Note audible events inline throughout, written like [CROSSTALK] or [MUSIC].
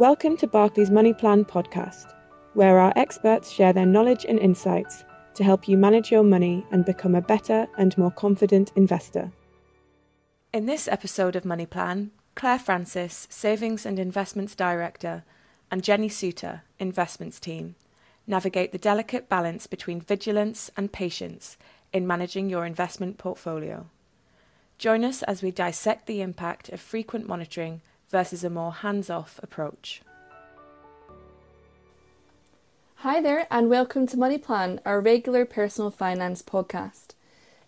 Welcome to Barclays Money Plan podcast, where our experts share their knowledge and insights to help you manage your money and become a better and more confident investor. In this episode of Money Plan, Clare Francis, Savings and Investments Director, and Jenny Souter, Investments Team, navigate the delicate balance between vigilance and patience in managing your investment portfolio. Join us as we dissect the impact of frequent monitoring versus a more hands off approach. Hi there, and welcome to Money Plan, our regular personal finance podcast.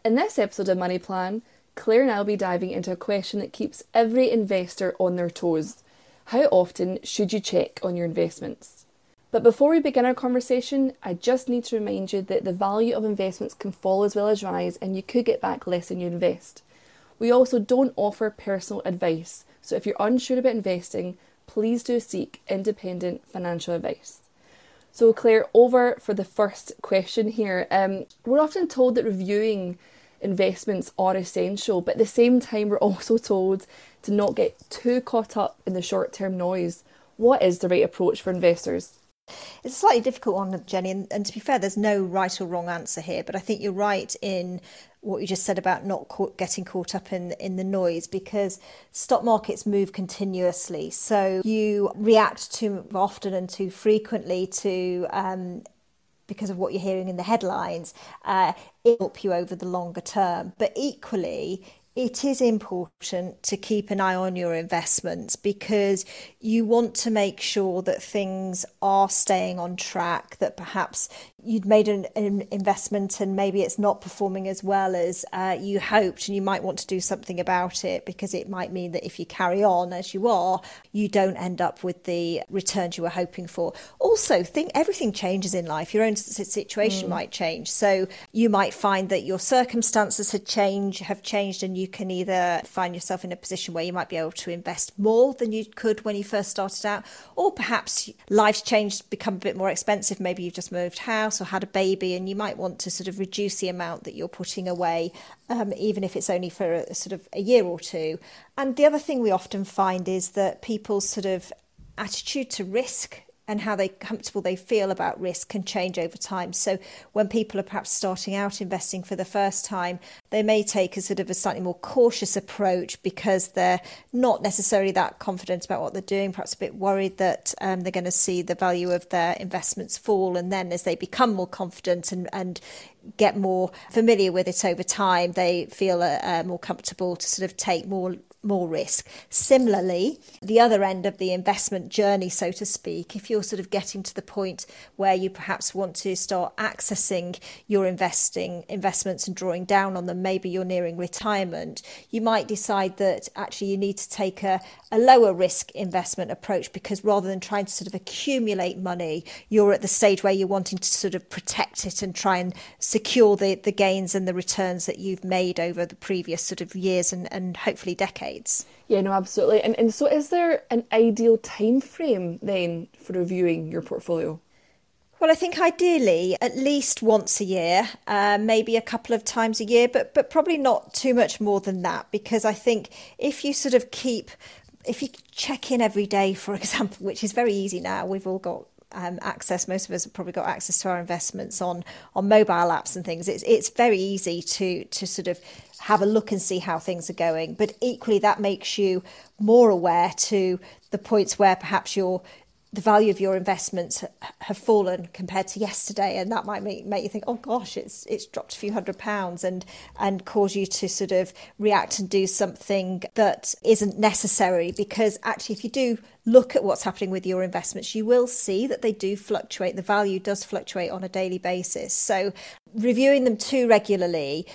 In this episode of Money Plan, Clare and I will be diving into a question that keeps every investor on their toes. How often should you check on your investments? But before we begin our conversation, I just need to remind you that the value of investments can fall as well as rise, and you could get back less than you invest. We also don't offer personal advice, so if you're unsure about investing, please do seek independent financial advice. So, Clare, over for the first question here. Um, we're often told that reviewing investments are essential, but at the same time, we're [LAUGHS] also told to not get too caught up in the short term noise. What is the right approach for investors? It's a slightly difficult one, Jenny, and, and, to be fair, there's no right or wrong answer here. But I think you're right in what you just said about not caught, getting caught up in in the noise because stock markets move continuously. So you react too often and too frequently to. Um, because of what you're hearing in the headlines, uh, it help you over the longer term. But equally, it is important to keep an eye on your investments because you want to make sure that things are staying on track, that perhaps you'd made an, an investment and maybe it's not performing as well as uh, you hoped, and you might want to do something about it because it might mean that if you carry on as you are, you don't end up with the returns you were hoping for. Also, think everything changes in life. Your own situation mm. might change, so you might find that your circumstances have changed, have changed, and you you can either find yourself in a position where you might be able to invest more than you could when you first started out, or perhaps life's changed, become a bit more expensive. Maybe you've just moved house or had a baby, and you might want to sort of reduce the amount that you're putting away, um, even if it's only for a, sort of a year or two. And the other thing we often find is that people's sort of attitude to risk and how they comfortable they feel about risk can change over time. So when people are perhaps starting out investing for the first time, they may take a sort of a slightly more cautious approach because they're not necessarily that confident about what they're doing, perhaps a bit worried that um, they're going to see the value of their investments fall. And then as they become more confident and, and get more familiar with it over time, they feel uh, uh, more comfortable to sort of take more more risk. Similarly, the other end of the investment journey, so to speak, if you're sort of getting to the point where you perhaps want to start accessing your investing investments and drawing down on them, maybe you're nearing retirement, you might decide that actually you need to take a, a lower risk investment approach because rather than trying to sort of accumulate money, you're at the stage where you're wanting to sort of protect it and try and secure the, the gains and the returns that you've made over the previous sort of years and, and hopefully decades Yeah, no, absolutely. And and so is there an ideal time frame then for reviewing your portfolio? Well, I think ideally at least once a year, uh, maybe a couple of times a year, but but probably not too much more than that because I think if you sort of keep if you check in every day, for [LAUGHS] example, which is very easy now, we've all got um, access. Most of us have probably got access to our investments on on mobile apps and things. It's it's very easy to to sort of have a look and see how things are going. But equally, that makes you more aware to the points where perhaps you're the value of your investments have fallen compared to yesterday, and that might make, make you think, oh gosh, it's it's dropped a few hundred pounds, and and cause you to sort of react and do something that isn't necessary. Because actually, if you do look at what's happening with your investments, you will see that they do fluctuate. The value does fluctuate on a daily basis. So reviewing them too regularly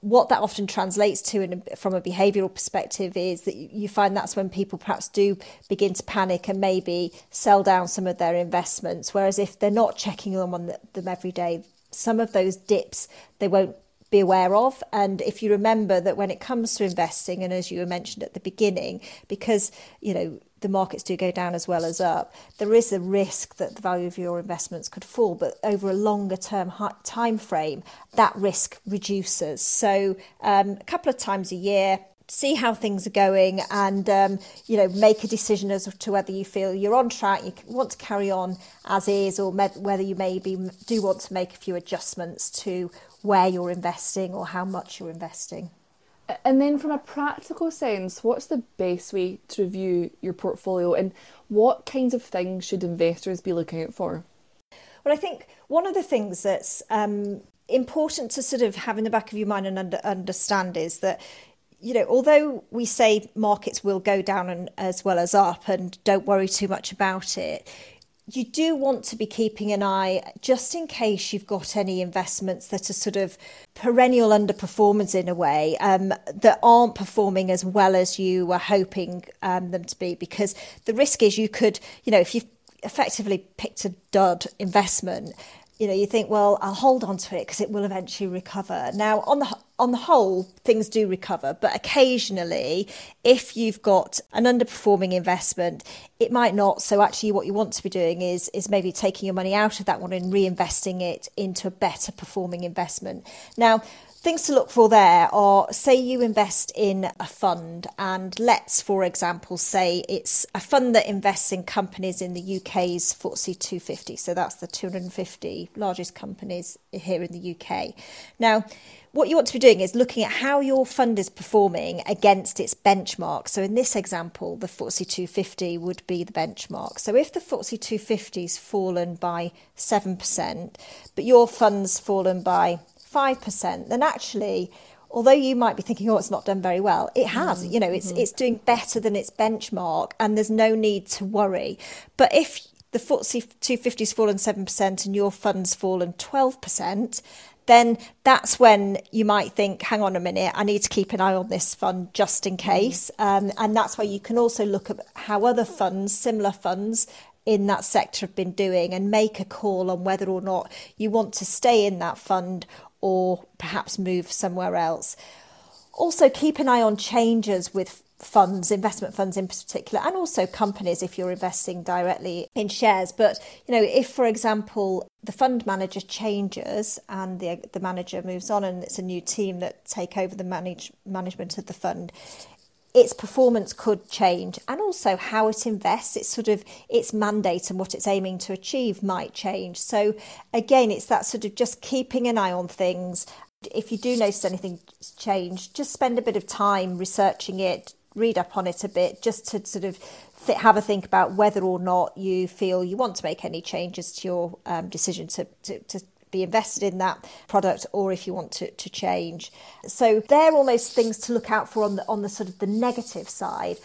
what that often translates to in, from a behavioural perspective is that you find that's when people perhaps do begin to panic and maybe sell down some of their investments. Whereas if they're not checking them on the, them every day, some of those dips they won't be aware of. And if you remember that when it comes to investing, and as you mentioned at the beginning, because you know the markets do go down as well as up, there is a risk that the value of your investments could fall. But over a longer term time frame, that risk reduces. So um, a couple of times a year, see how things are going and um, you know make a decision as to whether you feel you're on track you want to carry on as is or whether you maybe do want to make a few adjustments to where you're investing or how much you're investing and then from a practical sense what's the best way to review your portfolio and what kinds of things should investors be looking out for? Well i think one of the things that's um, important to sort of have in the back of your mind and under, understand is that you know, although we say markets will go down and, as well as up and don't worry too much about it, you do want to be keeping an eye just in case you've got any investments that are sort of perennial underperformers in a way um, that aren't performing as well as you were hoping um, them to be. Because the risk is you could, you know, if you've effectively picked a dud investment, you know, you think, well, I'll hold on to it because it will eventually recover. Now, on the on the whole, things do recover, but occasionally, if you've got an underperforming investment, it might not. So, actually, what you want to be doing is is maybe taking your money out of that one and reinvesting it into a better performing investment. Now, Things to look for there are say you invest in a fund, and let's, for example, say it's a fund that invests in companies in the UK's FTSE 250. So that's the 250 largest companies here in the UK. Now, what you want to be doing is looking at how your fund is performing against its benchmark. So in this example, the FTSE 250 would be the benchmark. So if the FTSE 250's fallen by 7%, but your fund's fallen by 5%, then actually, although you might be thinking, oh, it's not done very well, it has. Mm-hmm. You know, it's, mm-hmm. it's doing better than its benchmark and there's no need to worry. But if the FTSE 250's fallen 7% and your fund's fallen 12%, then that's when you might think, hang on a minute, I need to keep an eye on this fund just in mm-hmm. case. Um, and that's where you can also look at how other funds, similar funds, in that sector have been doing and make a call on whether or not you want to stay in that fund or perhaps move somewhere else. Also, keep an eye on changes with funds, investment funds in particular, and also companies if you're investing directly in shares. But you know, if for example the fund manager changes and the the manager moves on and it's a new team that take over the manage management of the fund, its performance could change. And also how it invests its sort of its mandate and what it's aiming to achieve might change. So again it's that sort of just keeping an eye on things. If you do notice anything change just spend a bit of time researching it read up on it a bit just to sort of have a think about whether or not you feel you want to make any changes to your um, decision to, to, to be invested in that product or if you want to, to change. So they're almost things to look out for on the on the sort of the negative side.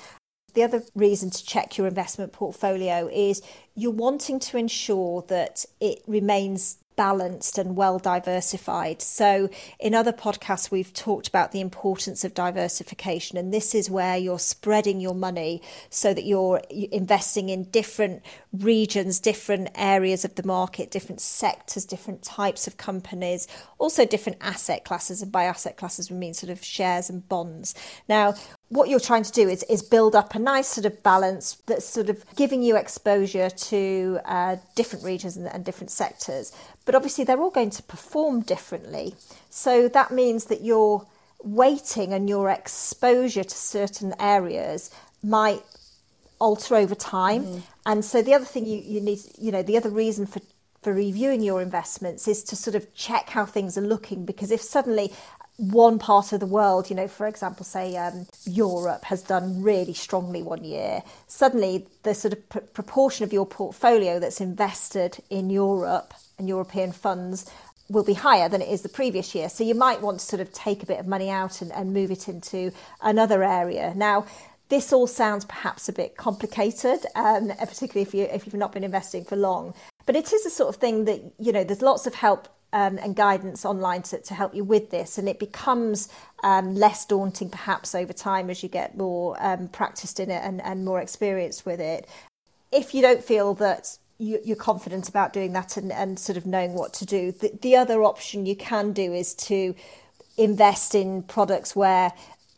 The other reason to check your investment portfolio is you're wanting to ensure that it remains balanced and well diversified. So, in other podcasts, we've talked about the importance of diversification, and this is where you're spreading your money so that you're investing in different regions, different areas of the market, different sectors, different types of companies, also different asset classes. And by asset classes, we mean sort of shares and bonds. Now, what you're trying to do is, is build up a nice sort of balance that's sort of giving you exposure to uh, different regions and, and different sectors. But obviously, they're all going to perform differently. So that means that your weighting and your exposure to certain areas might alter over time. Mm-hmm. And so the other thing you, you need, you know, the other reason for for reviewing your investments is to sort of check how things are looking because if suddenly one part of the world, you know, for example, say um, Europe has done really strongly one year, suddenly the sort of pr- proportion of your portfolio that's invested in Europe and European funds will be higher than it is the previous year. So you might want to sort of take a bit of money out and, and move it into another area. Now, this all sounds perhaps a bit complicated, um, particularly if you if you've not been investing for long. But it is the sort of thing that you know. There's lots of help um, and guidance online to, to help you with this. And it becomes um, less daunting perhaps over time as you get more um, practiced in it and, and more experienced with it. If you don't feel that you, are confident about doing that and, and sort of knowing what to do, the, the other option you can do is to invest in products where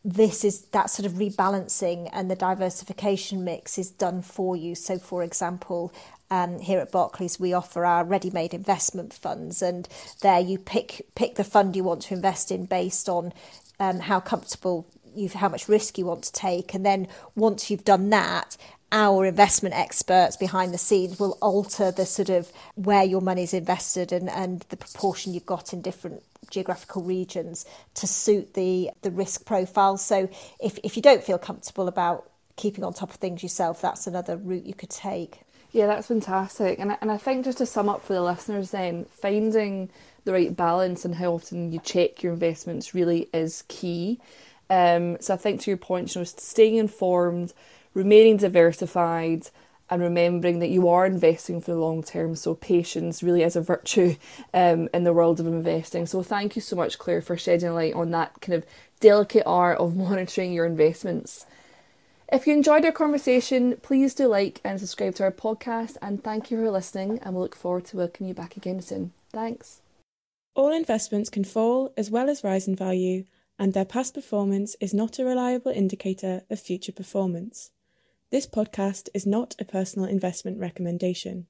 this is that sort of rebalancing and the diversification mix is done for you. So, for example, um, here at Barclays, we offer our ready-made investment funds, and there you pick pick the fund you want to invest in based on um, how comfortable you how much risk you want to take, and then once you've done that, our investment experts behind the scenes will alter the sort of where your money is invested and, and the proportion you've got in different geographical regions to suit the the risk profile. So if if you don't feel comfortable about keeping on top of things yourself, that's another route you could take. Yeah, that's fantastic. And I, and I think just to sum up for the listeners, then finding the right balance and how often you check your investments really is key. Um, so I think to your point, you know, staying informed, remaining diversified, and remembering that you are investing for the long term. So patience really is a virtue um, in the world of investing. So thank you so much, Clare, for shedding light on that kind of delicate art of [LAUGHS] monitoring your investments. If you enjoyed our conversation, please do like and subscribe to our podcast. And thank you for listening. And we look forward to welcoming you back again soon. Thanks. All investments can fall as well as rise in value, and their past performance is not a reliable indicator of future performance. This podcast is not a personal investment recommendation.